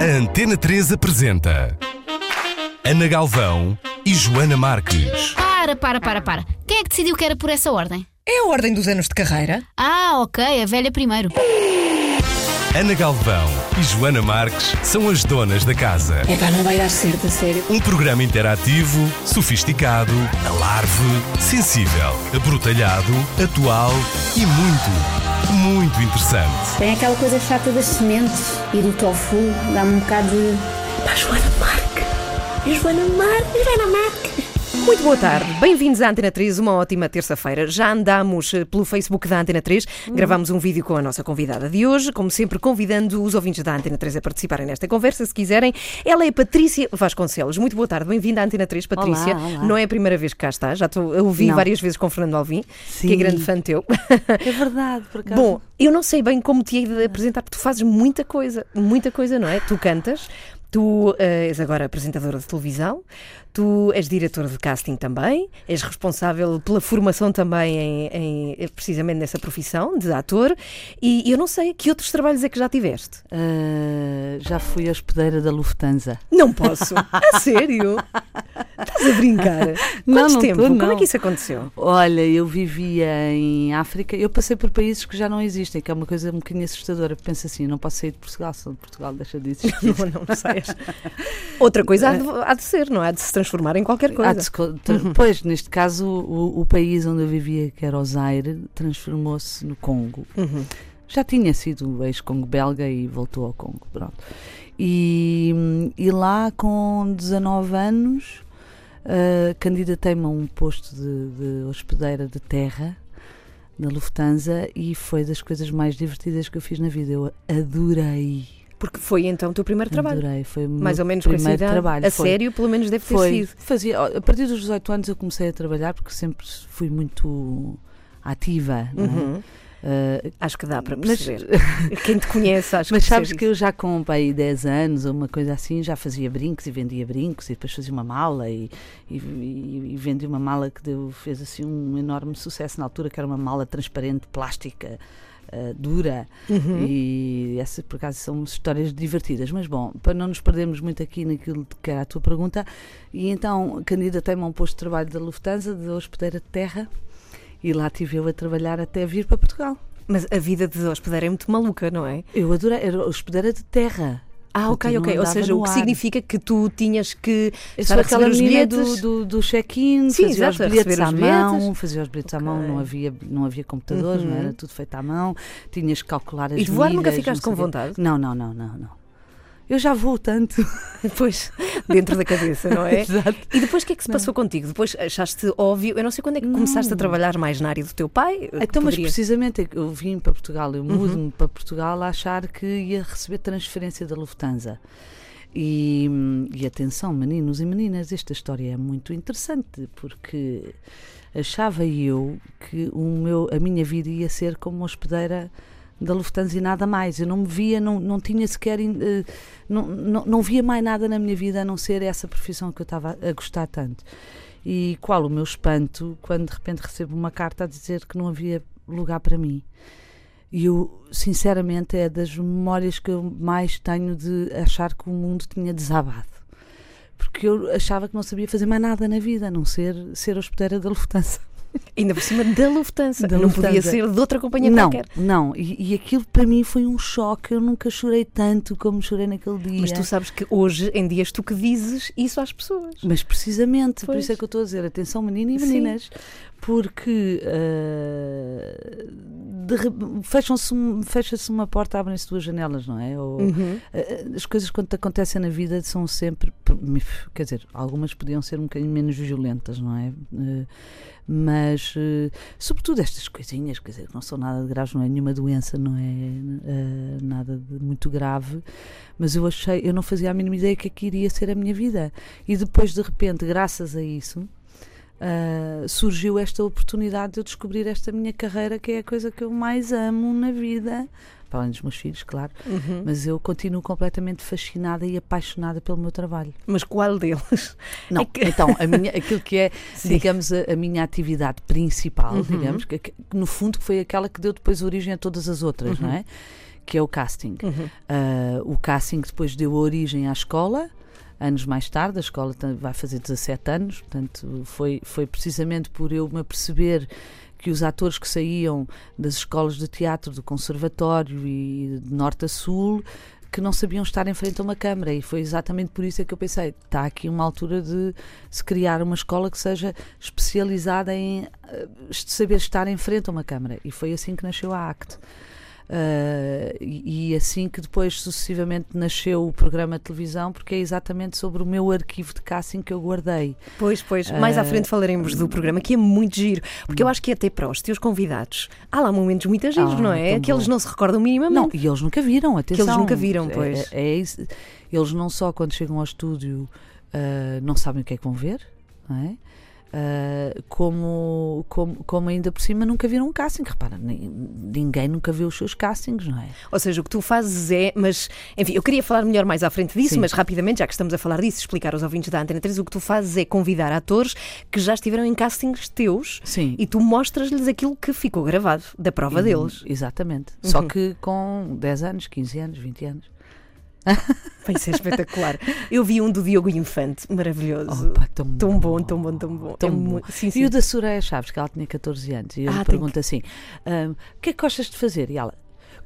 A Antena 3 apresenta Ana Galvão e Joana Marques. Para, para, para, para. Quem é que decidiu que era por essa ordem? É a ordem dos anos de carreira? Ah, ok, a velha primeiro. Ana Galvão e Joana Marques são as donas da casa. Epá, não vai dar certo, a sério. Um programa interativo, sofisticado, alarve, sensível, abrutalhado, atual e muito, muito interessante. Tem aquela coisa chata das sementes e do tofu, dá-me um bocado de. Pá, Joana Marque! Joana Marque! Joana Marque! Muito boa tarde, bem-vindos à Antena 3, uma ótima terça-feira. Já andamos eh, pelo Facebook da Antena 3, gravamos um vídeo com a nossa convidada de hoje, como sempre, convidando os ouvintes da Antena 3 a participarem nesta conversa, se quiserem. Ela é Patrícia Vasconcelos. Muito boa tarde, bem-vinda à Antena 3, Patrícia. Olá, olá. Não é a primeira vez que cá está, já estou a ouvir Não. várias vezes com o Fernando Alvim, que é Sim. grande fã teu. É verdade, por acaso. Bom, eu não sei bem como te hei de apresentar, porque tu fazes muita coisa, muita coisa, não é? Tu cantas, tu eh, és agora apresentadora de televisão, tu és diretora de casting também, és responsável pela formação também em, em- precisamente nessa profissão de ator, e eu não sei que outros trabalhos é que já tiveste. Ah, já fui hospedeira da Lufthansa. Não posso. A sério? Estás a brincar? Não, Quanto não tempo? tô, Como é não. que isso aconteceu? Olha, eu vivia em África, eu passei por países que já não existem, que é uma coisa um bocadinho assustadora. Penso assim, não posso sair de Portugal, se Portugal deixa de existir. Não, não saias. Outra coisa há de, há de ser, não é? Há de se transformar em qualquer coisa. de se co- tra- Pois, neste caso, o, o país onde eu vivia, que era o Zaire, transformou-se no Congo. Uhum. Já tinha sido ex-Congo belga e voltou ao Congo, pronto. E, e lá, com 19 anos, ah, candidatei-me a um posto de, de hospedeira de terra na Lufthansa e foi das coisas mais divertidas que eu fiz na vida. Eu adorei. Porque foi então o teu primeiro trabalho. Adorei. Foi Mais ou menos primeiro idade. trabalho. A foi. sério, pelo menos deve ter Foi, sido. fazia, a partir dos 18 anos eu comecei a trabalhar porque sempre fui muito ativa. é? Uhum. Ah, Acho que dá para Mas- perceber. Quem te conhece, acho Mas que sabes que eu já com pai 10 anos ou uma coisa assim já fazia brincos e vendia brincos e depois fazia uma mala e, e, e- e vendi uma mala que deu, fez assim um enorme sucesso na altura que era uma mala transparente, plástica, ah, dura. Uhum. e essas por acaso são histórias divertidas. Mas bom, para não nos perdermos muito aqui naquilo que era a tua pergunta, e então candidatei-me a um posto de trabalho da Lufthansa de hospedeira de terra e lá estive eu a trabalhar até vir para Portugal. Mas a vida de hospedeira é muito maluca, não é? Eu adorei, era hospedeira de terra. Ah, ok, ok. não Ou seja, o que ar. significa que tu tinhas que Eu estar a aquela os bilhetes. do, do, do check-in, a os bilhetes receber à os mão, bilhetes. fazia os bilhetes à Ok. mão, não havia, não havia computadores, não Uhum. era tudo feito à mão, tinhas que calcular as E de voar nunca milhas, ficaste não com vontade? Não, não, não, não, não. Eu já vou tanto. Depois, dentro da cabeça, não é? Exato. E depois o que é que se passou contigo? Depois achaste óbvio, eu não sei quando é que começaste a Não. trabalhar mais na área do teu pai. que Então, mas poderia- precisamente é eu vim para Portugal, eu Uhum. mudo-me para Portugal a achar que ia receber transferência da Lufthansa. E, e atenção, meninos e meninas, esta história é muito interessante porque achava eu que o meu, a minha vida ia ser como hospedeira da Lufthansa e nada mais. Eu não me via, não, não tinha sequer, eh, não, não, não via mais nada na minha vida a não ser essa profissão que eu estava a gostar tanto. E qual o meu espanto quando de repente recebo uma carta a dizer que não havia lugar para mim. E eu, sinceramente, é das memórias que eu mais tenho de achar que o mundo tinha desabado. Porque eu achava que não sabia fazer mais nada na vida, a não ser ser hospedeira da Lufthansa. Ainda por cima da Lufthansa. Da não podia Lufthansa. ser de outra companhia não, qualquer. não. E, e aquilo para mim foi um choque. Eu nunca chorei tanto como chorei naquele dia. Mas tu sabes que hoje em dia és tu que dizes isso às pessoas. Mas precisamente, por Pois. isso é que eu estou a dizer, atenção meninos e Sim. Porque re- fecham-se fecha-se uma porta, abrem-se duas janelas, não é? Ou, Uhum. ah, as coisas quando te acontecem na vida são sempre, quer dizer, algumas podiam ser um bocadinho menos violentas, não é? Ah, mas, sobretudo estas coisinhas, quer dizer, não são nada de graves, não é nenhuma doença, não é nada de muito grave, mas eu achei, eu não fazia a mínima ideia que aqui iria ser a minha vida. E depois, de repente, graças a isso, ah, surgiu esta oportunidade de eu descobrir esta minha carreira, que é a coisa que eu mais amo na vida. Para além dos meus filhos, claro, Uhum. mas eu continuo completamente fascinada e apaixonada pelo meu trabalho. Mas qual deles? Não, É que- então, a minha, aquilo que é, Sim. digamos, a, a minha atividade principal, Uhum. digamos, que, que no fundo foi aquela que deu depois origem a todas as outras, Uhum. não é? que é o casting. Ah, o casting depois deu origem à escola. Anos mais tarde, a escola vai fazer 17 anos, portanto, foi, foi precisamente por eu me aperceber que os atores que saíam das escolas de teatro, do conservatório e de norte a sul, que não sabiam estar em frente a uma câmara. E foi exatamente por isso é que eu pensei, está aqui uma altura de se criar uma escola que seja especializada em eh, saber estar em frente a uma câmara. E foi assim que nasceu a ACT. Uh, e, e assim que depois sucessivamente nasceu o programa de televisão, porque é exatamente sobre o meu arquivo de casting que eu guardei. Pois, pois. Mais à frente falaremos do programa, que é muito giro. Porque eu acho que até para os teus convidados há lá momentos muito giros, Ah, não é? Que eles bom. não se recordam minimamente. Não, e eles nunca viram, atenção. eles nunca viram, É- pois. É, é isso. eles não só quando chegam ao estúdio ah, não sabem o que é que vão ver, não é? Ah, como, como, como ainda por cima nunca viram um casting. Repara, ni- ninguém nunca viu os seus castings, não é? Ou seja, o que tu fazes é, mas, enfim, eu queria falar melhor mais à frente disso, Sim. mas rapidamente, já que estamos a falar disso, explicar aos ouvintes da Antena 3, o que tu fazes é convidar atores que já estiveram em castings teus Sim. e tu mostras-lhes aquilo que ficou gravado, da prova deles. Exatamente. Só Uhum. que com 10 anos, 15 anos, 20 anos. Vai ser espetacular. Eu vi um do Diogo Infante, maravilhoso. Opa, tão, Tão bom, tão bom, tão bom. Tão É bom. Sim, sim. E o da Soraya Chaves, que ela tinha 14 anos, e eu Ah, lhe pergunto assim: "Ahm, o que é que gostas de fazer? E ela,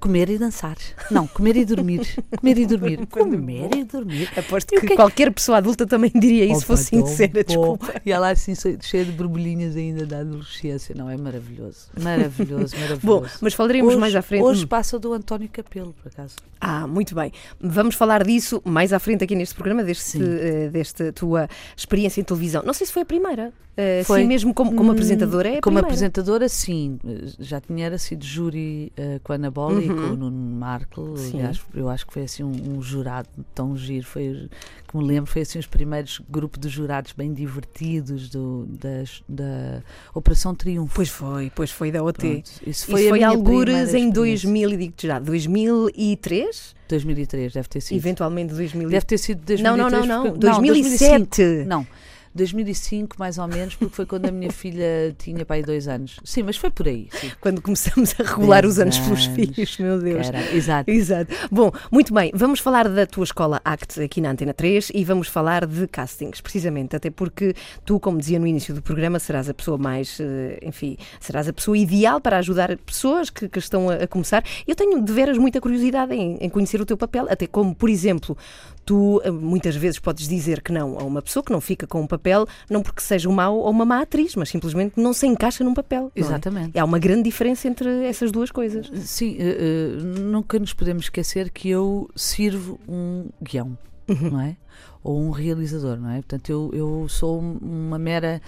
comer e dançar. Não, comer e dormir. Comer e dormir. comer e dormir. Aposto que, que é que- qualquer pessoa adulta também diria isso, Opa, fosse sincera, desculpa. E ela assim, cheia de borbulhinhas ainda da adolescência. Não, é maravilhoso. Maravilhoso, maravilhoso. Bom, mas falaremos hoje, mais à frente. Hoje passa do António Capelo, por acaso. Ah, muito bem. Vamos falar disso mais à frente aqui neste programa, deste, eh, desta tua experiência em televisão. Não sei se foi a primeira. Eh, Foi. Sim, mesmo como, como Hum, apresentadora, é Como primeira. apresentadora, sim. Já tinha era sido júri eh, com a Ana Bola e com o Nuno Marco. Uhum. Aliás, eu acho que foi assim um, um jurado tão giro. Foi, que me lembro, foi assim os primeiros grupos de jurados bem divertidos do, das, da Operação Triunfo. Pois foi, pois foi da OT. Pronto, Isso Isso foi, foi, algures em experiência. 2000, e digo-te já, 2003? 2003, deve ter sido. Eventualmente 2000. Deve ter sido Não, 2003. não, não, não. porque- 2007. Não, 2005 mais ou menos, porque foi quando a minha filha tinha pai dois anos. Sim, mas foi por aí. sim. Quando começamos a regular Dez os anos pelos anos. filhos, meu Deus. Exato. Exato. Bom, muito bem, vamos falar da tua escola ACT aqui na Antena 3 e vamos falar de castings, precisamente, até porque tu, como dizia no início do programa, serás a pessoa mais, eh, enfim, serás a pessoa ideal para ajudar pessoas que, que estão a, a começar. Eu tenho de veras muita curiosidade em, em conhecer o teu papel, até como, por exemplo, tu eh, muitas vezes podes dizer que não a uma pessoa que não fica com um papel, não porque seja um mau ou uma má atriz, mas simplesmente não se encaixa num papel. é? Exatamente. Há uma grande diferença entre essas duas coisas. Sim, eh, eh, nunca nos podemos esquecer que eu sirvo um guião, não é? Ou um realizador, não é? Portanto, eu, eu sou um- uma mera.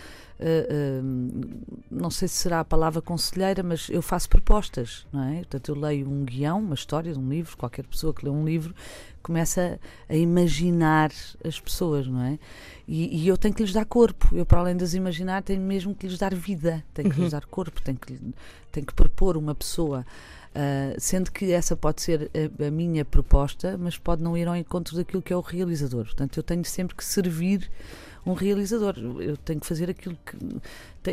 eh, eh, não sei se será a palavra conselheira, mas eu faço propostas, não é? Portanto, eu leio um guião, uma história de um livro, qualquer pessoa que lê um livro começa a imaginar as pessoas, não é? E, e eu tenho que lhes dar corpo. Eu, para além de as imaginar, tenho mesmo que lhes dar vida, tenho que lhes dar corpo, tenho que, tenho que propor uma pessoa. Ah, sendo que essa pode ser a, a minha proposta, mas pode não ir ao encontro daquilo que é o realizador. Portanto, eu tenho sempre que servir um realizador. Eu tenho que fazer aquilo que.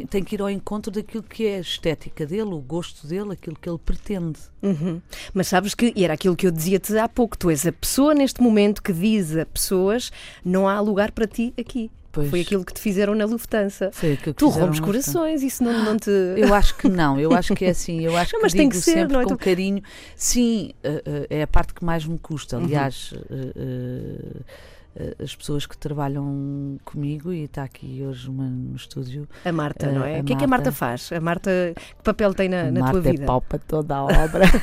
Tenho que ir ao encontro daquilo que é a estética dele, o gosto dele, aquilo que ele pretende. Uhum. Mas sabes que, e era aquilo que eu dizia-te há pouco, tu és a pessoa neste momento que diz a pessoas não há lugar para ti aqui. Pois. Foi aquilo que te fizeram na Lufthansa. Foi aquilo que Tu rompes corações, isso não, não te. Eu acho que não, eu acho que é assim, eu acho Não, que mas digo tem que ser, sempre não é? com carinho. Sim, eh, eh, é a parte que mais me custa. Uhum. Aliás, eh, as pessoas que trabalham comigo, e está aqui hoje uma no estúdio, A Marta, não Eh, é? a O que é que a Marta Marta- faz? A Marta, que papel tem na, a na Marta tua vida? é pau para toda a obra.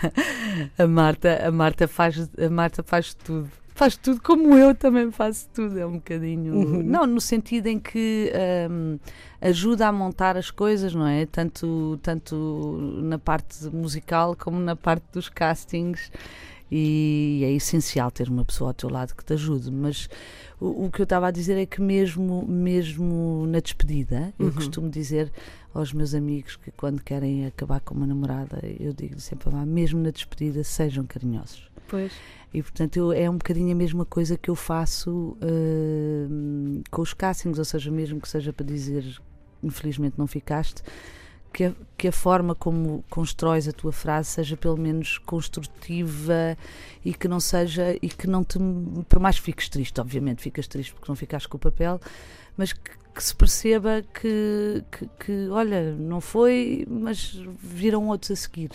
a Marta, a Marta faz, a Marta faz tudo. Faz tudo como eu também faço tudo. É um bocadinho. Uhum. Não, no sentido em que hum, ajuda a montar as coisas, não é? Tanto, tanto na parte musical como na parte dos castings. E é essencial ter uma pessoa ao teu lado que te ajude. Mas o, o que eu estava a dizer é que, mesmo, mesmo na despedida, eu Uhum. costumo dizer aos meus amigos que, quando querem acabar com uma namorada, eu digo sempre: "Ah, mesmo na despedida, sejam carinhosos. Pois. E portanto eu- é um bocadinho a mesma coisa que eu faço hum, com os castings, ou seja, mesmo que seja para dizer infelizmente não ficaste, que a, que a forma como constróis a tua frase seja pelo menos construtiva e que não seja e que não te por mais que fiques triste, obviamente ficas triste porque não ficaste com o papel, mas que, que se perceba que, que, que, olha, não foi, mas viram outros a seguir.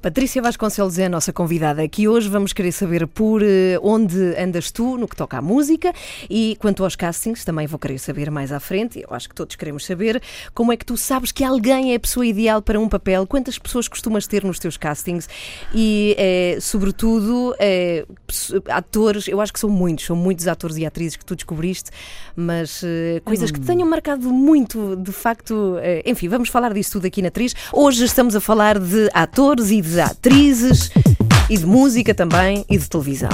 Patrícia Vasconcelos é a nossa convidada aqui hoje. Vamos querer saber por eh, onde andas tu no que toca à música e quanto aos castings, também vou querer saber mais à frente. Eu acho que todos queremos saber como é que tu sabes que alguém é a pessoa ideal para um papel, quantas pessoas costumas ter nos teus castings e, é, sobretudo, é, atores. Eu acho que são muitos, são muitos atores e atrizes que tu descobriste, mas é, coisas que te tenham marcado muito, de facto. enfim, vamos falar disso tudo aqui na Atriz. Hoje estamos a falar de atores e de atrizes e de música também e de televisão.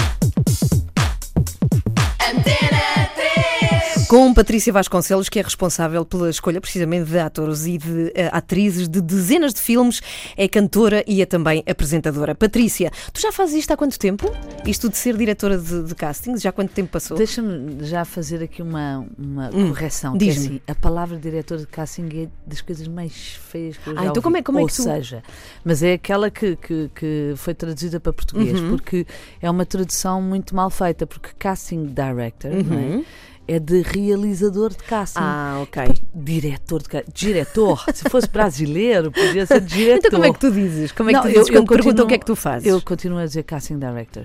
Com Patrícia Vasconcelos, que é responsável pela escolha precisamente de atores e de uh, atrizes de dezenas de filmes, é cantora e é também apresentadora. Patrícia, tu já fazes isto há quanto tempo? Isto de ser diretora de, de castings, já quanto tempo passou? Deixa-me já fazer aqui uma, uma hum, correção. Que é assim, a palavra diretor de casting é das coisas mais feias que eu já ah, então ouvi. Como é, como é que tu... Ou seja, mas é aquela que, que, que foi traduzida para português, uhum. porque é uma tradução muito mal feita, porque casting director, uhum. não é? É de realizador de casting. Ah, ok. Diretor de casting. Diretor. Se fosse brasileiro, podia ser diretor. Então como é que tu dizes? Como é que não, tu dizes eu, quando eu perguntam o que é que tu fazes? Eu continuo a dizer casting director.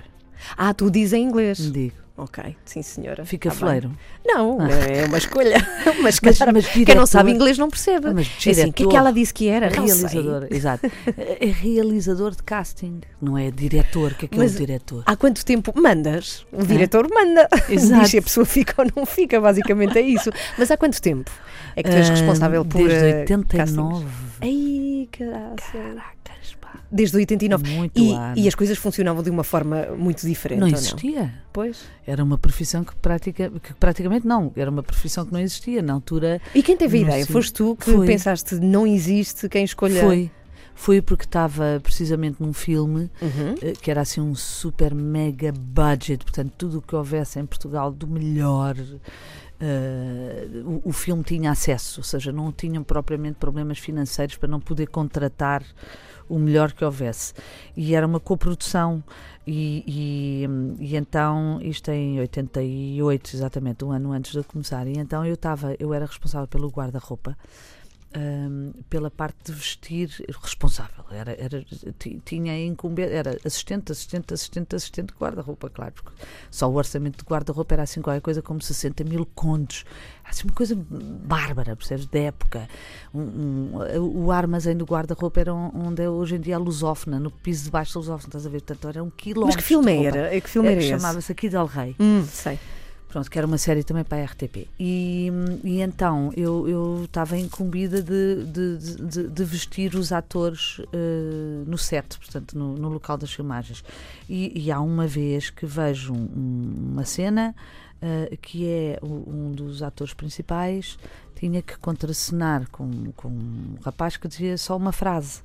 Ah, tu dizes em inglês? Digo. Ok, sim senhora. Fica tá fleiro. Não, ah. é uma escolha. mas, mas, mas diretor, quem não sabe inglês não percebe. Mas diretor, é assim, o que é que ela disse que era? Realizador, exato. É realizador de casting, não é diretor. O que é que mas é o diretor? Há quanto tempo mandas? O diretor é? manda. Exato. Diz se a pessoa fica ou não fica, basicamente é isso. Mas há quanto tempo é que tu és responsável por. Desde 89. Uh, Ai, desde 89. Muito e, e as coisas funcionavam de uma forma muito diferente. Não existia. Não? Pois. Era uma profissão que, pratica, que praticamente não, era uma profissão que não existia na altura. E quem teve a ideia? Foste tu que foi. pensaste não existe quem escolha. Foi. Foi porque estava precisamente num filme uhum. Eh, que era assim um super mega budget, portanto, tudo o que houvesse em Portugal do melhor. Uh, o, o, filme tinha acesso, ou seja, não tinham propriamente problemas financeiros para não poder contratar o melhor que houvesse. E era uma coprodução. E, e, e, então, isto em 88, exatamente, um ano antes de eu começar, e então eu estava, eu era responsável pelo guarda-roupa um, pela parte de vestir responsável. Era, era, tinha incumbência, era assistente, assistente, assistente, assistente de guarda-roupa, claro, porque só o orçamento de guarda-roupa era assim qualquer coisa como 60 mil contos. Assim, uma coisa bárbara, percebes? Da época. Um, um, o armazém do guarda-roupa era onde é hoje em dia a lusófona, no piso de baixo da lusófona, estás a ver? Portanto, era um quilómetro. Mas que filme era? É que filme era, Chamava-se Aqui Del Rei. Hum, sei. Pronto, que era uma série também para a RTP. E, e então eu estava incumbida de, de, de, de, vestir os atores uh, no set, portanto, no, no local das filmagens. E, e, há uma vez que vejo um, uma cena uh, que é um dos atores principais tinha que contracenar com, com um rapaz que dizia só uma frase.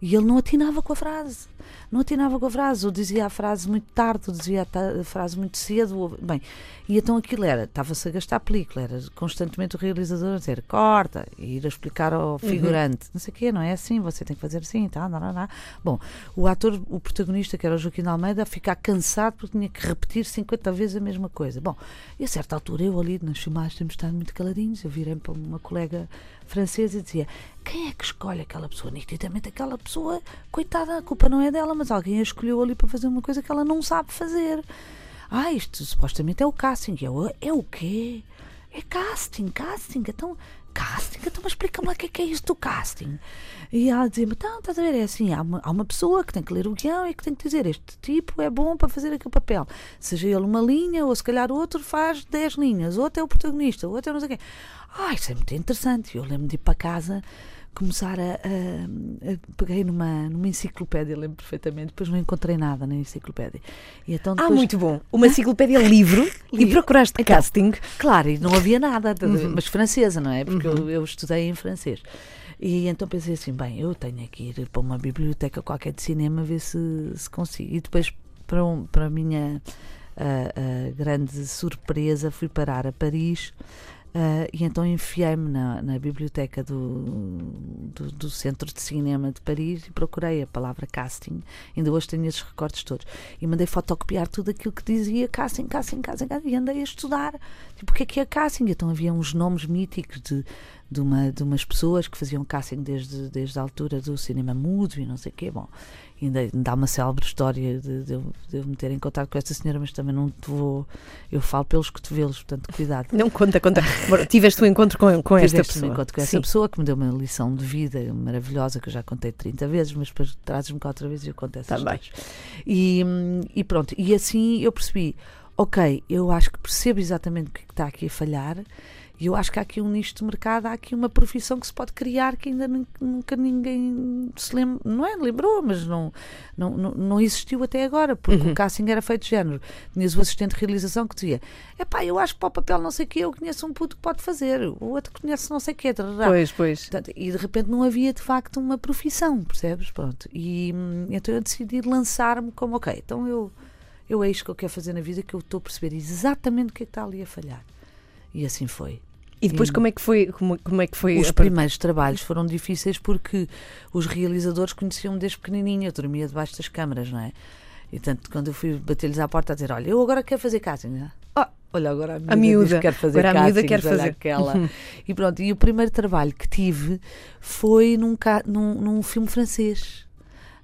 E ele não atinava com a frase. Não atinava com a frase, ou dizia a frase muito tarde, ou dizia a frase muito cedo. Ou... Bem, e então aquilo era, estava-se a gastar película, era constantemente o realizador a dizer corta, e ir a explicar ao uhum. figurante, uhum. não sei o quê, não é assim, você tem que fazer assim, tá, não, não, não. Bom, o ator, o protagonista, que era o Joaquim Almeida, a ficar cansado porque tinha que repetir 50 vezes a mesma coisa. Bom, e a certa altura eu ali nas filmagens temos estado muito caladinhos, eu virei para uma colega francesa e dizia quem é que escolhe aquela pessoa? Nitidamente aquela pessoa, coitada, a culpa não é dela, mas alguém a escolheu ali para fazer uma coisa que ela não sabe fazer. Ah, isto supostamente é o casting. Eu, é o quê? É casting, casting. Então, casting? Então, mas explica-me o que é, que é isto do casting. E ela dizia-me, então, estás a ver, é assim, há uma, há uma pessoa que tem que ler o guião e que tem que dizer, este tipo é bom para fazer aquele papel. Seja ele uma linha, ou se calhar outro faz 10 linhas, outro é o protagonista, outro é não sei quê. Ah, isso é muito interessante. Eu lembro de ir para casa começar a, a, a, peguei numa, numa enciclopédia, lembro perfeitamente, depois não encontrei nada na enciclopédia. E então ah, depois, ah, muito bom. Uma enciclopédia livro e procuraste então, casting. Claro, e não havia nada, uhum. mas francesa, não é? Porque uhum. eu, eu estudei em francês. E então pensei assim, bem, eu tenho que ir para uma biblioteca qualquer de cinema ver se, se consigo. E depois, para, um, para a minha grande surpresa, fui parar a Paris Uh, e então enfiei-me na, na, biblioteca do, do, do, Centro de Cinema de Paris e procurei a palavra casting. Ainda hoje tenho esses recortes todos. E mandei fotocopiar tudo aquilo que dizia casting, casting, casting, casting e andei a estudar. Tipo, o que é que é casting? Então havia uns nomes míticos de, de, uma, de umas pessoas que faziam casting desde, desde a altura do cinema mudo e não sei o quê. Bom, ainda, ainda há uma célebre história de, de, eu, de eu me ter encontrado com esta senhora, mas também não te vou. Eu falo pelos cotovelos, portanto, cuidado. Não conta, conta. Tiveste um encontro com, com esta pessoa. um encontro com esta pessoa que me deu uma lição de vida maravilhosa que eu já contei 30 vezes, mas depois trazes-me cá outra vez e eu conto essas Também. E, e pronto, e assim eu percebi, ok, eu acho que percebo exatamente o que está aqui a falhar e eu acho que há aqui um nicho de mercado, há aqui uma profissão que se pode criar que ainda nunca ninguém se lembra, não é? Lembrou, mas não, não, não, existiu até agora, porque uhum. o casting era feito de género. Tinhas o assistente de realização que dizia: é pá, eu acho que para o papel não sei o que, eu conheço um puto que pode fazer, o outro conhece não sei o que. Pois, pois. Portanto, e de repente não havia de facto uma profissão, percebes? Pronto. E hum, então eu decidi lançar-me como: ok, então eu, eu é isto que eu quero fazer na vida, que eu estou a perceber exatamente o que é que está ali a falhar. E assim foi. E depois como é que foi? Como, como é que foi os primeiros trabalhos foram difíceis porque os realizadores conheciam-me desde pequenininha, eu dormia debaixo das câmaras, não é? E tanto quando eu fui bater-lhes à porta a dizer, olha, eu agora quero fazer casting. Oh, olha, agora a miúda, a miúda. quer fazer agora casting, a miúda quer fazer aquela. e pronto, e o primeiro trabalho que tive foi num, num, num filme francês,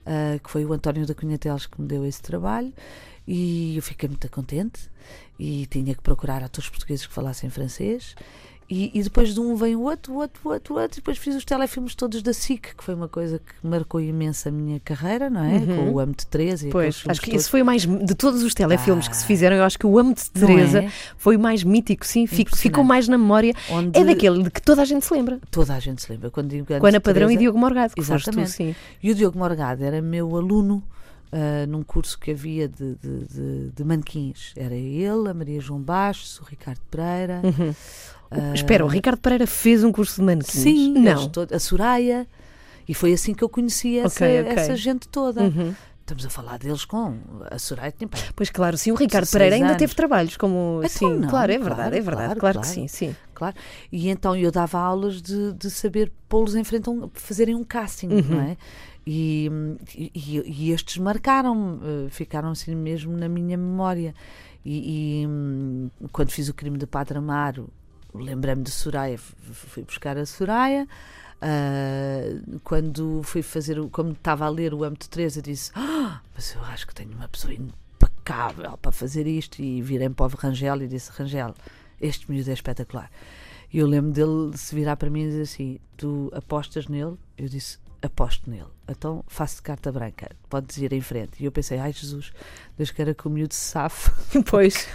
uh, que foi o António da Cunha Teles que me deu esse trabalho. E eu fiquei muito contente e tinha que procurar atores portugueses que falassem francês. E, e, depois de um vem o outro, o outro, o outro, o outro, e depois fiz os telefilmes todos da SIC, que foi uma coisa que marcou imenso a minha carreira, não é? Uhum. Com o Amo de Teresa. E pois, acho que todos. esse foi o mais, de todos os telefilmes ah, que se fizeram, eu acho que o Amo de Teresa é? foi o mais mítico, sim, ficou mais na memória. Onde é daquele de que toda a gente se lembra. Toda a gente se lembra. Quando digo Ana Padrão Teresa, e Diogo Morgado, que exatamente. Tu, sim. E o Diogo Morgado era meu aluno. Uh, num curso que havia de, de, de, de manequins. Era ele, a Maria João Bastos, o Ricardo Pereira, uhum. Uh... Espera, o Ricardo Pereira fez um curso de manequins? Sim, não. a Soraya. E foi assim que eu conheci essa, okay, okay. essa gente toda. Uhum. Estamos a falar deles com a Soraya. Tinha, pois claro, sim, o Ricardo Pereira ainda teve trabalhos como. Então, sim, não, claro, é verdade, claro, é verdade, claro, claro, claro, que sim, sim. Claro. E então eu dava aulas de, de saber pô-los em frente a um, fazerem um casting, uhum. não é? E, e, e estes marcaram, eh, ficaram assim mesmo na minha memória. E, e, hum, quando fiz o crime de Padre Amaro, lembrei-me de Soraya, fui buscar a Soraya. Uh, quando fui fazer, como estava a ler o âmbito 3, eu disse: ah, Mas eu acho que tenho uma pessoa impecável para fazer isto. E virei para o Rangel e disse: Rangel, este miúdo é espetacular. E eu lembro dele se virar para mim e dizer assim: Tu apostas nele? Eu disse: aposto nele. Então faço de carta branca, podes ir em frente. E eu pensei, ai Jesus, Deus queira que o miúdo se safe. Pois.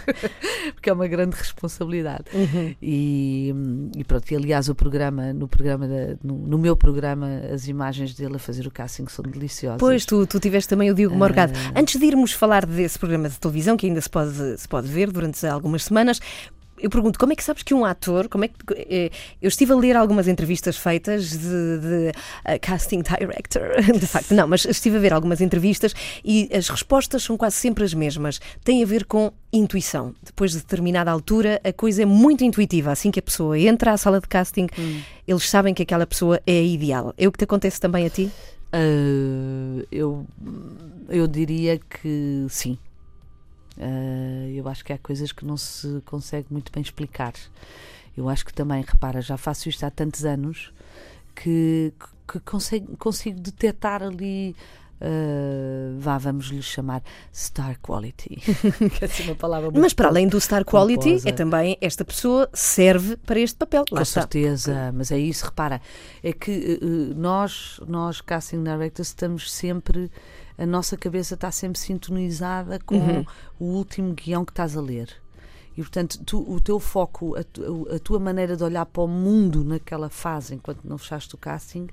Porque é uma grande responsabilidade. Uhum. E, e, pronto, e aliás o programa, no programa, da, no, no, meu programa, as imagens dele a fazer o casting são deliciosas. Pois, tu, tu tiveste também o Diogo Morgado. Uh... Antes de irmos falar desse programa de televisão, que ainda se pode, se pode ver durante algumas semanas, eu pergunto, como é que sabes que um ator, como é que eh, eu estive a ler algumas entrevistas feitas de, de uh, casting director, de facto, não, mas estive a ver algumas entrevistas e as respostas são quase sempre as mesmas. Tem a ver com intuição. Depois de determinada altura, a coisa é muito intuitiva. Assim que a pessoa entra à sala de casting, hum. eles sabem que aquela pessoa é a ideal. É o que te acontece também a ti? Uh, eu, eu diria que sim. Uh, eu acho que há coisas que não se consegue muito bem explicar. Eu acho que também, repara, já faço isto há tantos anos que, que consigo, consigo detectar ali. Uh, vá, vamos lhe chamar star quality. que é assim uma palavra muito Mas para além do star quality, composa. é também esta pessoa serve para este papel. Lá Com está. certeza, mas é isso, repara, é que uh, nós, nós casting directors, estamos sempre a nossa cabeça está sempre sintonizada com uhum. o último guião que estás a ler. E, portanto, tu, o teu foco, a, tu, a, tua maneira de olhar para o mundo naquela fase, enquanto não fechaste o casting,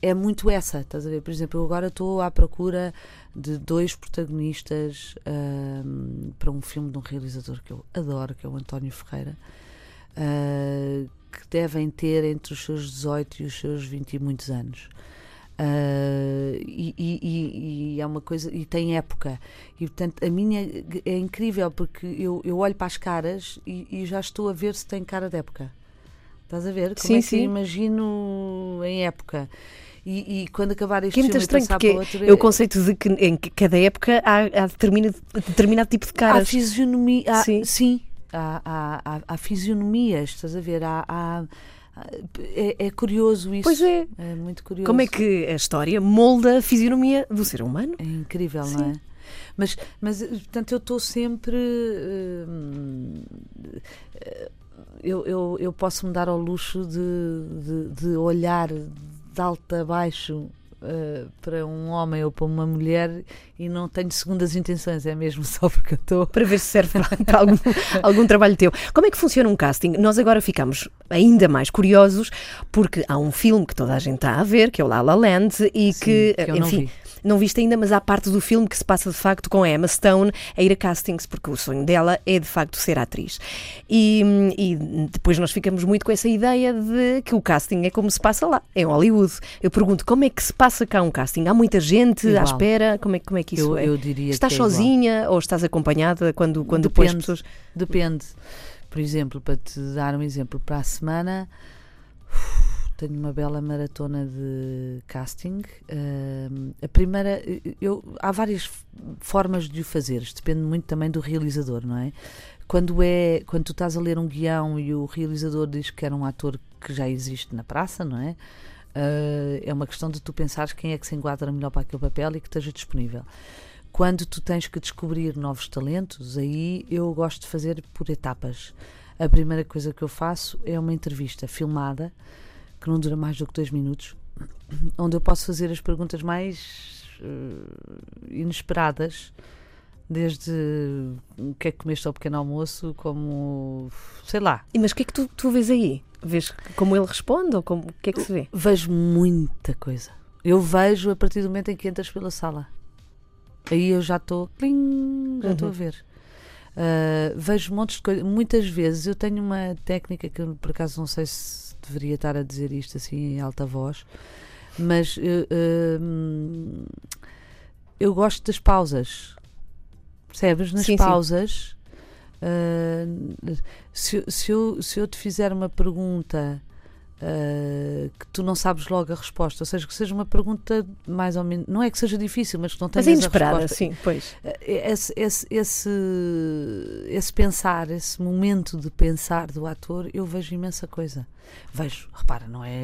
é muito essa. Estás a ver? Por exemplo, eu agora estou à procura de dois protagonistas um, para um filme de um realizador que eu adoro, que é o António Ferreira, uh, que devem ter entre os seus 18 e os seus 20 e muitos anos. Uh, e, e, e, é uma coisa e tem época e portanto a minha é incrível porque eu, eu olho para as caras e, e já estou a ver se tem cara de época Estás a ver? Como Sim, é que sim. eu imagino em época? E, e quando acabar este Que é muito filme estranho, porque outro, é o conceito de que em cada época há, há determinado, determinado tipo de Há caras. fisionomia. há- Sim. sim. Há, há, há, há fisionomias, estás a ver? Há, há- há- é, é curioso isso. Pois é. É muito curioso. Como é que a história molda a fisionomia do ser humano? É incrível, não é? Mas, mas, eh, portanto, eu estou sempre. hum, eu, eu, eu posso me dar ao luxo de, de, de olhar de alto a baixo eh, para um homem ou para uma mulher e não tenho segundas intenções, é mesmo só porque eu estou. Para ver se serve para, algum, algum trabalho teu. Como é que funciona um casting? Nós agora ficamos ainda mais curiosos porque há um filme que toda a gente está a ver, que é o La La Land, e Sim, que, que não enfim. Não viste ainda, mas há parte do filme que se passa de facto com a Emma Stone a ir a castings, porque o sonho dela é de facto ser atriz. E, e depois nós ficamos muito com essa ideia de que o casting é como se passa lá, em Hollywood. Eu pergunto, como é que se passa cá um casting? Há muita gente à Igual. espera? Como é, como é que isso Eu, é? eu diria Estás é igual. sozinha ou estás acompanhada quando, quando depois as Depende. pessoas. Depende. Por exemplo, para te dar um exemplo, para a semana tenho uma bela maratona de casting. Ahm, a primeira, eu, há várias formas de o fazer, depende muito também do realizador, não é? Quando, é, quando tu estás a ler um guião e o realizador diz que era um ator que já existe na praça, não é? Ah, é uma questão de tu pensares quem é que se enquadra melhor para aquele papel e que esteja disponível. Quando tu tens que descobrir novos talentos, aí eu gosto de fazer por etapas. A primeira coisa que eu faço é uma entrevista filmada, que não dura mais do que dois minutos, onde eu posso fazer as perguntas mais eh, inesperadas, desde o que é que comeste ao pequeno almoço, como sei lá. E, Mas o que é que tu, tu vês aí? Vês como ele responde ou como, o que é que se vê? Vejo muita coisa. Eu vejo a partir do momento em que entras pela sala. Aí eu já estou, já estou a ver. Uh, vejo montes de coisas. Muitas vezes eu tenho uma técnica que eu, por acaso não sei se deveria estar a dizer isto assim em alta voz, mas uh, eu gosto das pausas. Percebes? Nas Sim, sim. pausas. uh, se, eu- se, eu, se eu te fizer uma pergunta uh, que tu não sabes logo a resposta, ou seja, que seja uma pergunta mais ou menos, não é que seja difícil, mas que não Mas tenhas é inesperada, a resposta. sim, pois. Esse, esse, esse, esse pensar, esse momento de pensar do ator, eu vejo imensa coisa. Vejo, repara, não é.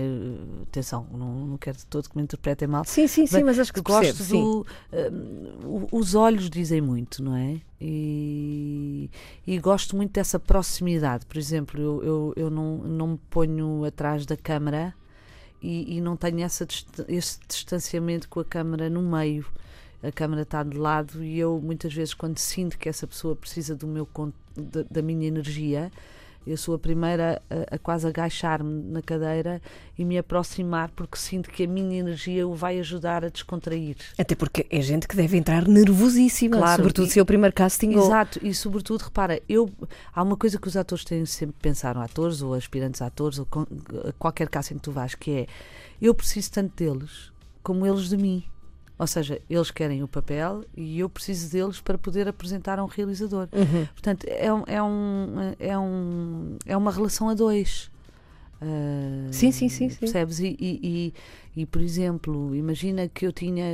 Atenção, não, não quero de todo que me interpretem mal. Sim, sim, sim, Bem, mas acho que gosto percebe, sim. do. o- os olhos dizem muito, não é? E, e gosto muito dessa proximidade. Por exemplo, eu, eu, eu não, não me ponho atrás da câmara e, e não tenho essa, esse distanciamento com a câmara no meio. A câmara está de lado e eu, muitas vezes, quando sinto que essa pessoa precisa do meu, da, da minha energia, eu sou a primeira a, a quase agachar-me na cadeira e me aproximar porque sinto que a minha energia o vai ajudar a descontrair. Até porque é gente que deve entrar nervosíssima, Claro, sobretudo e- se é o primeiro casting. ou- Exato, e sobretudo, repara, eu, há uma coisa que os atores têm sempre que pensar, atores ou aspirantes a atores, ou com- qualquer casting que tu vais, que é eu preciso tanto deles como eles de mim. Ou seja, eles querem o papel e eu preciso deles para poder apresentar a um realizador. Uhum. Portanto, é, um, é, um, é, um, é uma relação a dois. Ah, Sim, sim, sim, sim. Percebes? E, e, e, e, por exemplo, imagina que eu tinha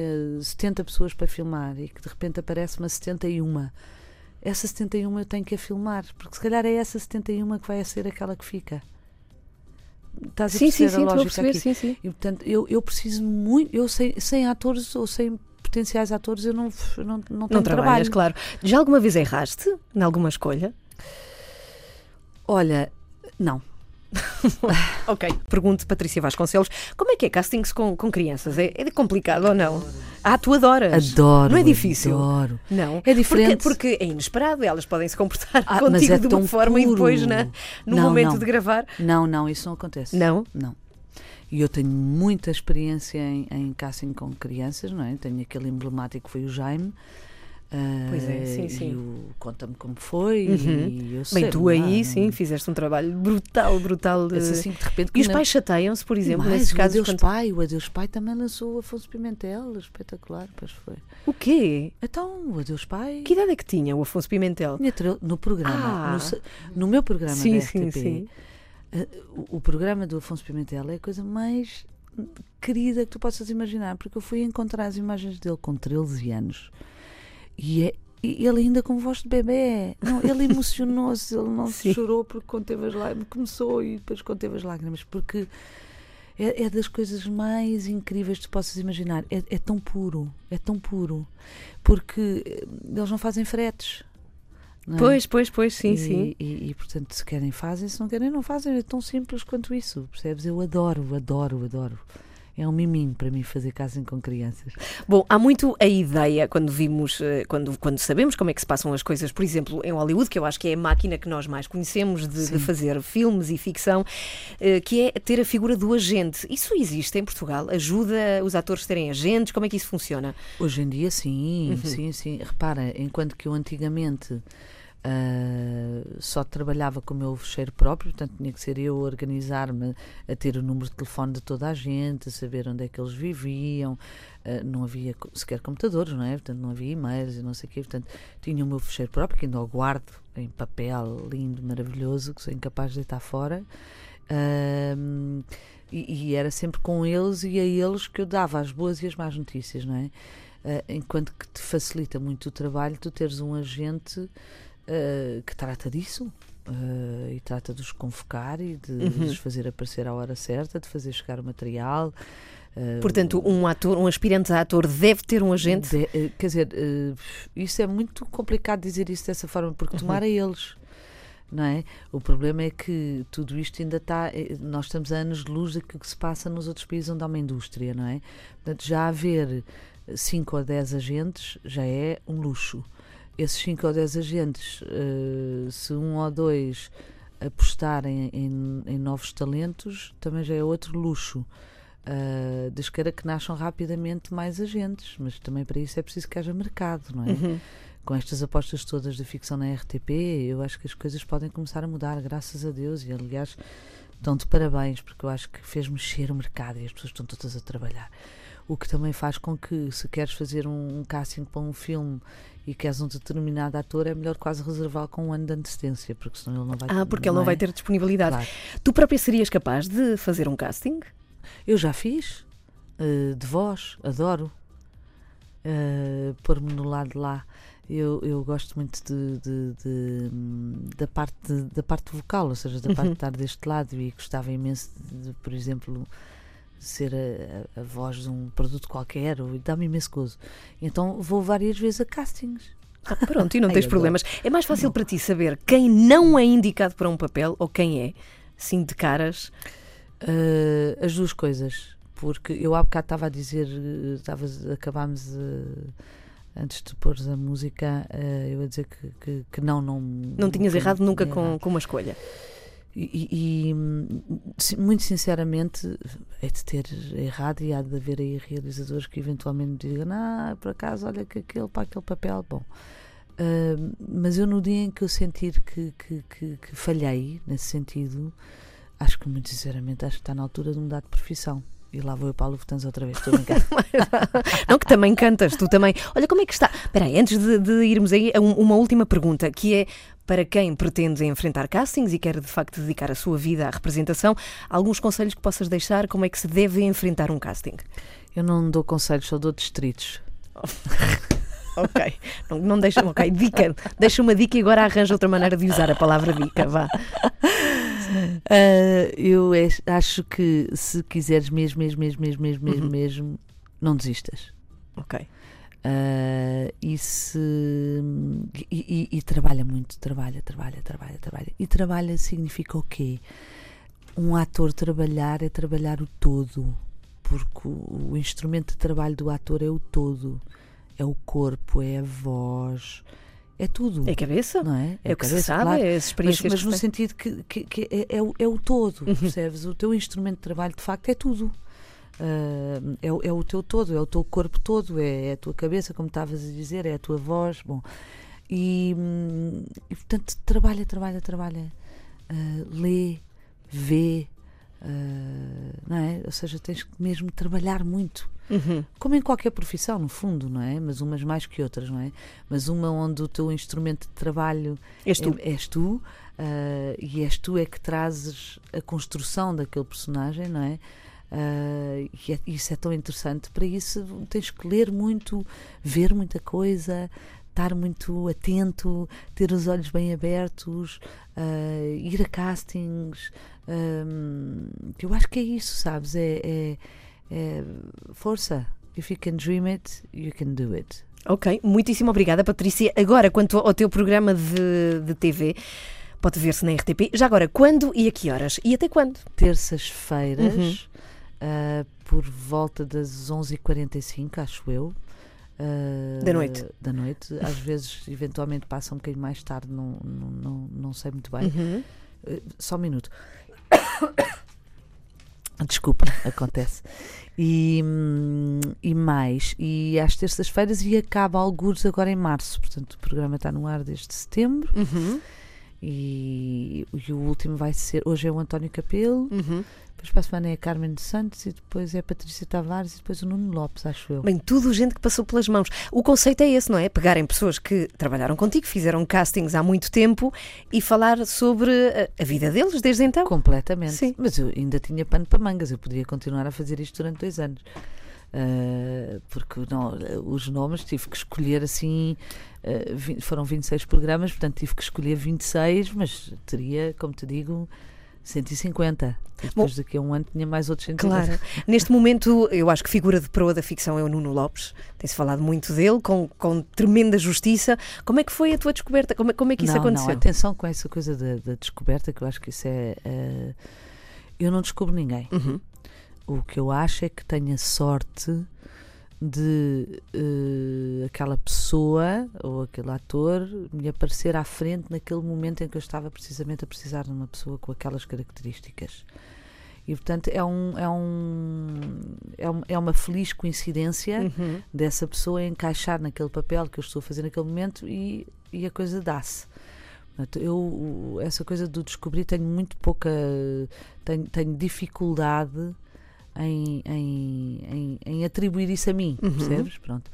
70 pessoas para filmar e que de repente aparece uma 71. Essa 71 eu tenho que a filmar, porque se calhar é essa 71 que vai ser aquela que fica. Estás a Sim, sim, perceber sim, a estou a lógica perceber, aqui? sim, sim. E portanto, eu, eu preciso muito, eu sem, sem atores ou sem potenciais atores, eu não, não, não tenho Não trabalho. trabalhas, claro. Já alguma vez erraste em alguma escolha? Olha, não. Ok. Pergunto, Patrícia Vasconcelos, como é que é castings com, com crianças? É, é complicado ou não? Ah, tu adoras. Adoro. Não é difícil? Adoro. Não. É diferente. Porque, porque é inesperado, elas podem se comportar Ah, contigo é de uma forma e puro. depois, na, no Não, momento não. de gravar. Não, não, isso não acontece. Não? Não. E eu tenho muita experiência em, em casting com crianças, não é? Tenho aquele emblemático que foi o Jaime. Pois é, sim, sim. E o Conta-me como foi. Uhum. E eu sei, Bem, tu não, aí, não- sim, fizeste um trabalho brutal, brutal. De... Assim de repente. E os que pais chateiam-se, por não- exemplo, mais, nesses o casos. Adeus quando- Pai, o Adeus Pai também lançou o Afonso Pimentel, espetacular, pois foi. O quê? Então, o Adeus Pai. Que idade é que tinha o Afonso Pimentel? No programa, Ah. no, no meu programa Sim, da sim, RTP, sim. eh, o, o programa do Afonso Pimentel é a coisa mais querida que tu possas imaginar, porque eu fui encontrar as imagens dele com 13 anos e é ele ainda com voz de bebê. Não, ele emocionou-se, ele não Sim. chorou porque conteve as lágrimas. Começou e depois conteve as lágrimas, porque é, é das coisas mais incríveis que tu possas imaginar. É, é tão puro, é tão puro. Porque eh, eles não fazem fretes. não é? Pois, pois, pois, sim, e, sim. E, e, portanto, se querem, fazem, se não querem, não fazem. É tão simples quanto isso, percebes? Eu adoro, adoro, adoro. É um miminho para mim fazer casting com crianças. Bom, há muito a ideia quando vimos, eh, quando, quando sabemos como é que se passam as coisas, por exemplo, em Hollywood, que eu acho que é a máquina que nós mais conhecemos de, de fazer filmes e ficção, eh, que é ter a figura do agente. Isso existe em Portugal? Ajuda os atores a terem agentes? Como é que isso funciona? Hoje em dia, sim, Uhum. sim, sim. Repara, enquanto que eu antigamente ah, só trabalhava com o meu fecheiro próprio, portanto tinha que ser eu organizar-me, a ter o número de telefone de toda a gente, a saber onde é que eles viviam. ah, não havia sequer computadores, não é? Portanto, não havia e-mails e não sei o quê. Portanto, tinha o meu fecheiro próprio, que ainda o guardo em papel lindo, maravilhoso, que sou incapaz de deitar fora. Ahm, e, e era sempre com eles e a eles que eu dava as boas e as más notícias, não é? Ah, enquanto que te facilita muito o trabalho tu teres um agente ah, que trata disso ah, e trata de os convocar e de, de os fazer aparecer à hora certa, de fazer chegar o material. ah, Portanto, um ator, um aspirante a ator deve ter um agente? de- eh, quer dizer, eh, isso é muito complicado dizer isso dessa forma, porque tomar a eles. Não é? O problema é que tudo isto ainda está. eh, Nós estamos a anos de luz daquilo que se passa nos outros países onde há uma indústria, não é? Portanto, já haver 5 ou 10 agentes já é um luxo. Esses 5 ou 10 agentes, eh, se um ou dois apostarem em, em novos talentos, também já é outro luxo. Uh, que era que nasçam rapidamente mais agentes, mas também para isso é preciso que haja mercado, não é? Uhum. Com estas apostas todas da ficção na RTP, eu acho que as coisas podem começar a mudar, graças a Deus, e aliás, estão de parabéns, porque eu acho que fez mexer o mercado e as pessoas estão todas a trabalhar. O que também faz com que, se queres fazer um, um casting para um filme e queres um determinado ator, é melhor quase reservá-lo com um ano de antecedência, porque senão ele não vai Ah, porque ele não é? vai ter disponibilidade. Claro. Tu própria serias capaz de fazer um casting? Eu já fiz, eh, de voz, adoro eh, pôr-me no lado de lá. Eu, eu gosto muito de, de- de, da, parte, da parte vocal, ou seja, da parte de estar deste lado e gostava imenso de, por exemplo, ser a, a- a voz de um produto qualquer, dá-me imenso gozo. Então vou várias vezes a castings. Ah, pronto, e não Ai, tens adoro. problemas. É mais fácil para ti saber quem não é indicado para um papel ou quem é. Sim, de caras. Eh, as duas coisas, porque eu há bocado estava a dizer, acabámos antes de pôr a música, eh, eu a dizer que, que, que não, não. Não tinhas errado não nunca tinha com, errado. com uma escolha. E, e- muito sinceramente, é de ter errado e há de haver aí realizadores que eventualmente digam: Ah, por acaso, olha que aquele para aquele papel, bom. Ah, mas eu, no dia em que eu sentir que, que, que, que falhei nesse sentido, acho que, muito sinceramente, acho que está na altura de mudar de profissão. E lá vou eu para a Lufthansa outra vez, estou a brincar. Não, que também cantas, tu também. Olha como é que está. Espera aí, antes de, de irmos aí, um- uma última pergunta, que é para quem pretende enfrentar castings e quer de facto dedicar a sua vida à representação, alguns conselhos que possas deixar como é que se deve enfrentar um casting. Eu não dou conselhos, só dou distritos. Ok. Não, não deixa, ok, dica. Deixa uma dica e agora arranja outra maneira de usar a palavra dica, vá. Ah, eu acho que se quiseres mesmo, mesmo, mesmo, mesmo, mesmo, mesmo, mesmo, não desistas. Ok. Ah, e se. E, e- e trabalha muito, trabalha, trabalha, trabalha, trabalha. E trabalha significa o quê? Um ator trabalhar é trabalhar o todo, porque o, o instrumento de trabalho do ator é o todo. É o corpo, é a voz, é tudo. É cabeça? não é? É, o que se cabeça, sabe, claro. é as Mas, experiências mas que no se tem. sentido que, que- que é, é o, é o todo, percebes? O teu instrumento de trabalho, de facto, é tudo. Ah, é, o- é o teu todo, é o teu corpo todo, é, é a tua cabeça, como estavas a dizer, é a tua voz. Bom, e, hum, e, portanto, trabalha, trabalha, trabalha, ah, lê, vê, ah, não é? Ou seja, tens que mesmo trabalhar muito. Uhum. Como em qualquer profissão, no fundo, não é? Mas umas mais que outras, não é? Mas uma onde o teu instrumento de trabalho És tu. é- és tu, ah, e és tu é que trazes a construção daquele personagem, não é? Ah, e é- isso é tão interessante. Para isso tens que ler muito, ver muita coisa, estar muito atento, ter os olhos bem abertos, ah, ir a castings. que eu acho que é isso, sabes? É- é força. If you can dream it, you can do it. Ok, muitíssimo obrigada, Patrícia. Agora, quanto ao teu programa de, de TV, pode ver-se na RTP. Já agora, quando e a que horas? E até quando? terças-feiras, Uhum. ah, por volta das 11h45, acho eu. ah, Da noite. Da noite. Às vezes, eventualmente, passa um bocadinho mais tarde, não, não, não, não sei muito bem. Uhum. Ah, só um minuto. Desculpa, acontece. E, e mais, e às terças-feiras e acaba alguns agora em março. Portanto, o programa está no ar desde setembro. Uhum. E, e o último vai ser. Hoje é o António Capelo, Uhum. depois para a semana é a Carmen Santos e depois é a Patrícia Tavares e depois o Nuno Lopes, acho eu. Bem, tudo gente que passou pelas mãos. O conceito é esse, não é? Pegarem pessoas que trabalharam contigo, fizeram castings há muito tempo e falar sobre a, a vida deles desde então. Completamente. Sim. Mas eu ainda tinha pano para mangas, eu podia continuar a fazer isto durante dois anos. Ah, porque não, os nomes tive que escolher assim. ah, vi- foram 26 programas, portanto tive que escolher 26, mas teria, como te digo, 150. E depois daqui a um ano tinha mais outros 150. Claro. Neste momento, eu acho que figura de proa da ficção é o Nuno Lopes. Tem-se falado muito dele, com, com tremenda justiça. Como é que foi a tua descoberta? Como é, como é que isso não, aconteceu? Não, atenção com essa coisa da, da descoberta, que eu acho que isso é. eh, eu não descubro ninguém. Uhum. O que eu acho é que tenho a sorte de eh, aquela pessoa ou aquele ator me aparecer à frente naquele momento em que eu estava precisamente a precisar de uma pessoa com aquelas características. E portanto é, um, é, um, é, um- é uma feliz coincidência Uhum. dessa pessoa encaixar naquele papel que eu estou a fazer naquele momento e, e a coisa dá-se. Eu, essa coisa do descobrir, tenho muito pouca. Tenho, tenho dificuldade em, em, em, em atribuir isso a mim, Uhum. percebes? Pronto.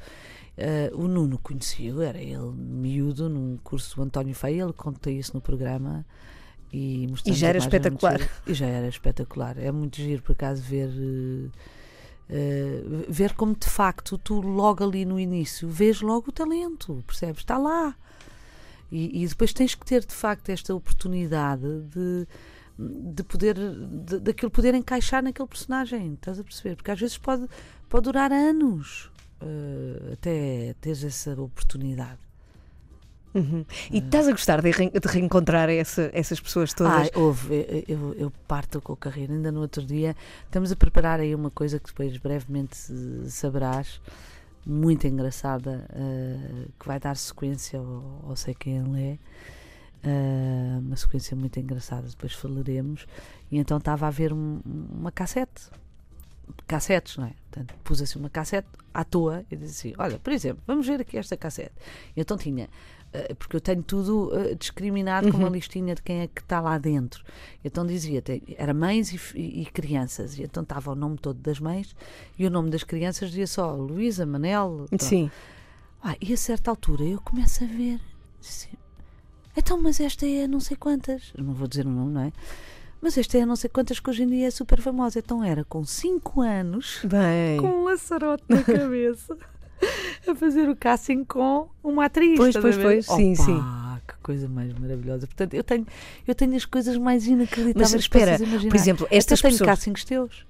Eh, o Nuno conheci-o, era ele miúdo num curso do António Feia, ele conta isso no programa. E, mostramos já era espetacular. giro. E já era espetacular. É muito giro, por acaso, ver. eh, eh, ver como de facto tu logo ali no início vês logo o talento, percebes? Está lá. E, e depois tens que ter de facto esta oportunidade de, de poder de, daquilo poder encaixar naquele personagem, estás a perceber? Porque às vezes pode, pode durar anos eh, até teres essa oportunidade. Uhum. E estás a gostar de, reen- de reencontrar essa- essas pessoas todas? Ai, houve, eu, eu, parto com a carreira. Ainda no outro dia estamos a preparar aí uma coisa que depois brevemente saberás, muito engraçada, eh, que vai dar sequência ao, ao Sei Quem Ele É. Eh, uma sequência muito engraçada, depois falaremos. E então estava a ver um- uma cassete. Cassetes, não é? Portanto, pus assim uma cassete à toa e disse assim: Olha, por exemplo, vamos ver aqui esta cassete. E então tinha eh, porque eu tenho tudo eh, discriminado com uma listinha de quem é que está lá dentro. Então dizia, tem- era mães e, e- e crianças, e então estava o nome todo das mães e o nome das crianças dizia só Luísa, Manel. pronto. Sim. Ah, e a certa altura eu começo a ver, assim, então, mas esta é não sei quantas, não vou dizer o nome, não é? Mas esta é não sei quantas que hoje em dia é super famosa. Então era com 5 anos Bem. com um laçarote na cabeça a fazer o casting com uma atriz. Pois, pois, pois, sim, Opa, sim. Que coisa mais maravilhosa. Portanto, eu tenho, eu tenho as coisas mais inacreditáveis Mas espera, por exemplo, Até estas tenho pessoas. castings teus.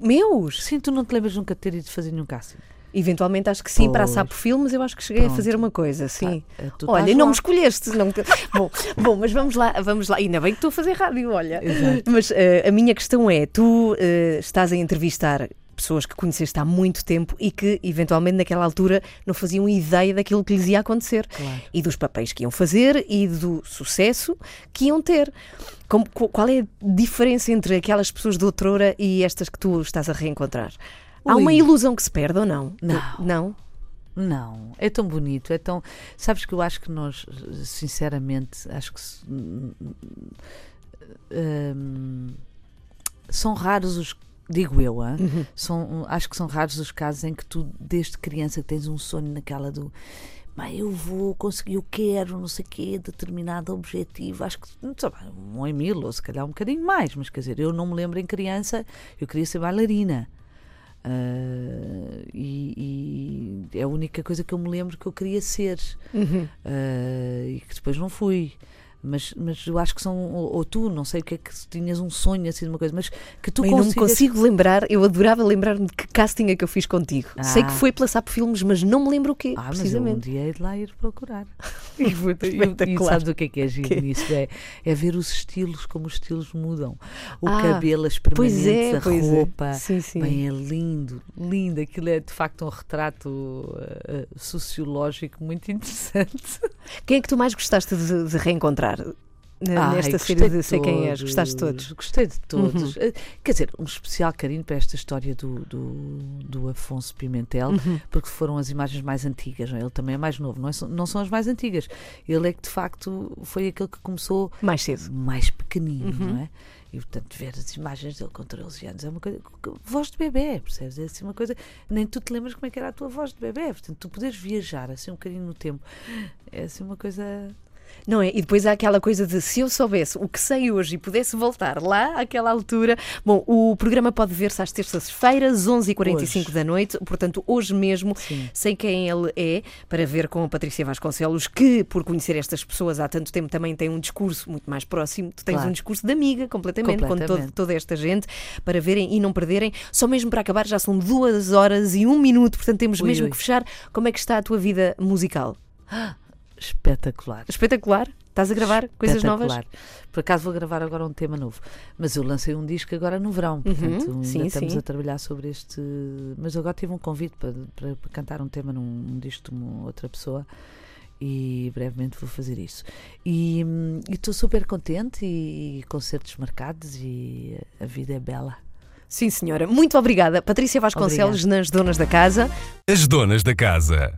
Meus? Sim, tu não te lembras nunca de ter ido fazer nenhum casting. Eventualmente acho que sim, para a Pois. Sapo Filmes eu acho que cheguei a Pronto. fazer uma coisa, sim. Ah, tu Olha, não lá. me escolheste. Não bom, bom, mas vamos lá, vamos lá. Ainda bem que estou a fazer rádio, olha. Exato. Mas eh, a minha questão é: tu eh, estás a entrevistar pessoas que conheceste há muito tempo e que, eventualmente, naquela altura não faziam ideia daquilo que lhes ia acontecer Claro. e dos papéis que iam fazer e do sucesso que iam ter. Como- qu- qual é a diferença entre aquelas pessoas de outrora e estas que tu estás a reencontrar? Há Ui. uma ilusão que se perde ou não? Não. Não? Não, é tão bonito, é tão. Sabes que eu acho que nós, sinceramente, acho que hum, são raros os, digo eu, ah, Uhum. são, acho que são raros os casos em que tu, desde criança, tens um sonho naquela do. Mas eu vou conseguir, eu quero, não sei o quê, determinado objetivo. Acho que, não sei, um em mil, ou se calhar um bocadinho mais, mas quer dizer, eu não me lembro em criança, eu queria ser bailarina. Ah, e, e é a única coisa que eu me lembro que eu queria ser Uhum. Ah, e que depois não fui. Mas, mas eu acho que são, ou, ou tu, não sei o que é que tinhas um sonho assim de uma coisa, mas que tu Eu não me consigas. consigo lembrar, eu adorava lembrar-me de que casting é que eu fiz contigo. Sei que Ah. foi pela SAP Filmes, mas não me lembro o quê, Ah, mas eu um precisamente. dia hei de lá ir procurar. E, vou- e, e sabes o que é que é giro Quê? nisso? É, é ver os estilos, como os estilos mudam. O Ah, cabelo, as permanentes, é, a pois é. roupa. Sim, sim. Bem, é lindo, lindo. Aquilo é de facto um retrato eh, sociológico muito interessante. Quem é que tu mais gostaste de, de reencontrar Ai, nesta série de Sei Quem És? Gostaste de todos? Uhum. Gostei de todos. Eh, Quer dizer, um especial carinho para esta história do, do, do Afonso Pimentel, Uhum. porque foram as imagens mais antigas. não é? Ele também é mais novo, não, é- não são as mais antigas. Ele é que de facto foi aquele que começou Mais cedo. mais pequenino, Uhum. não é? E portanto, ver as imagens dele com 13 anos é uma coisa. Voz de bebê, percebes? É assim uma coisa. Nem tu te lembras como é que era a tua voz de bebê. Portanto, tu poderes viajar assim um bocadinho no tempo é assim uma coisa. Não é? E depois há aquela coisa de se eu soubesse o que sei hoje e pudesse voltar lá àquela altura. Bom, o programa pode ver-se às terças-feiras, 11h45 Hoje. da noite, portanto, hoje mesmo, Sim. sei quem ele é, para ver com a Patrícia Vasconcelos, que, por conhecer estas pessoas há tanto tempo, também tem um discurso muito mais próximo. Tu tens Claro. um discurso de amiga, completamente, com todo- Completamente. toda esta gente, para verem e não perderem. Só mesmo para acabar, já são duas horas e um minuto, portanto, temos Ui, mesmo ui. que fechar. Como é que está a tua vida musical? Espetacular. Espetacular? Estás a gravar coisas novas? Espetacular. Por acaso vou gravar agora um tema novo. Mas eu lancei um disco agora no verão, portanto ainda Uhum. sim, estamos sim. a trabalhar sobre este. Mas agora tive um convite para, para, para cantar um tema num, num disco de uma outra pessoa e brevemente vou fazer isso. E e estou super contente e, concertos marcados e a vida é bela. Sim, senhora. Muito obrigada. Patrícia Vasconcelos, nas Donas da Casa. As donas da casa.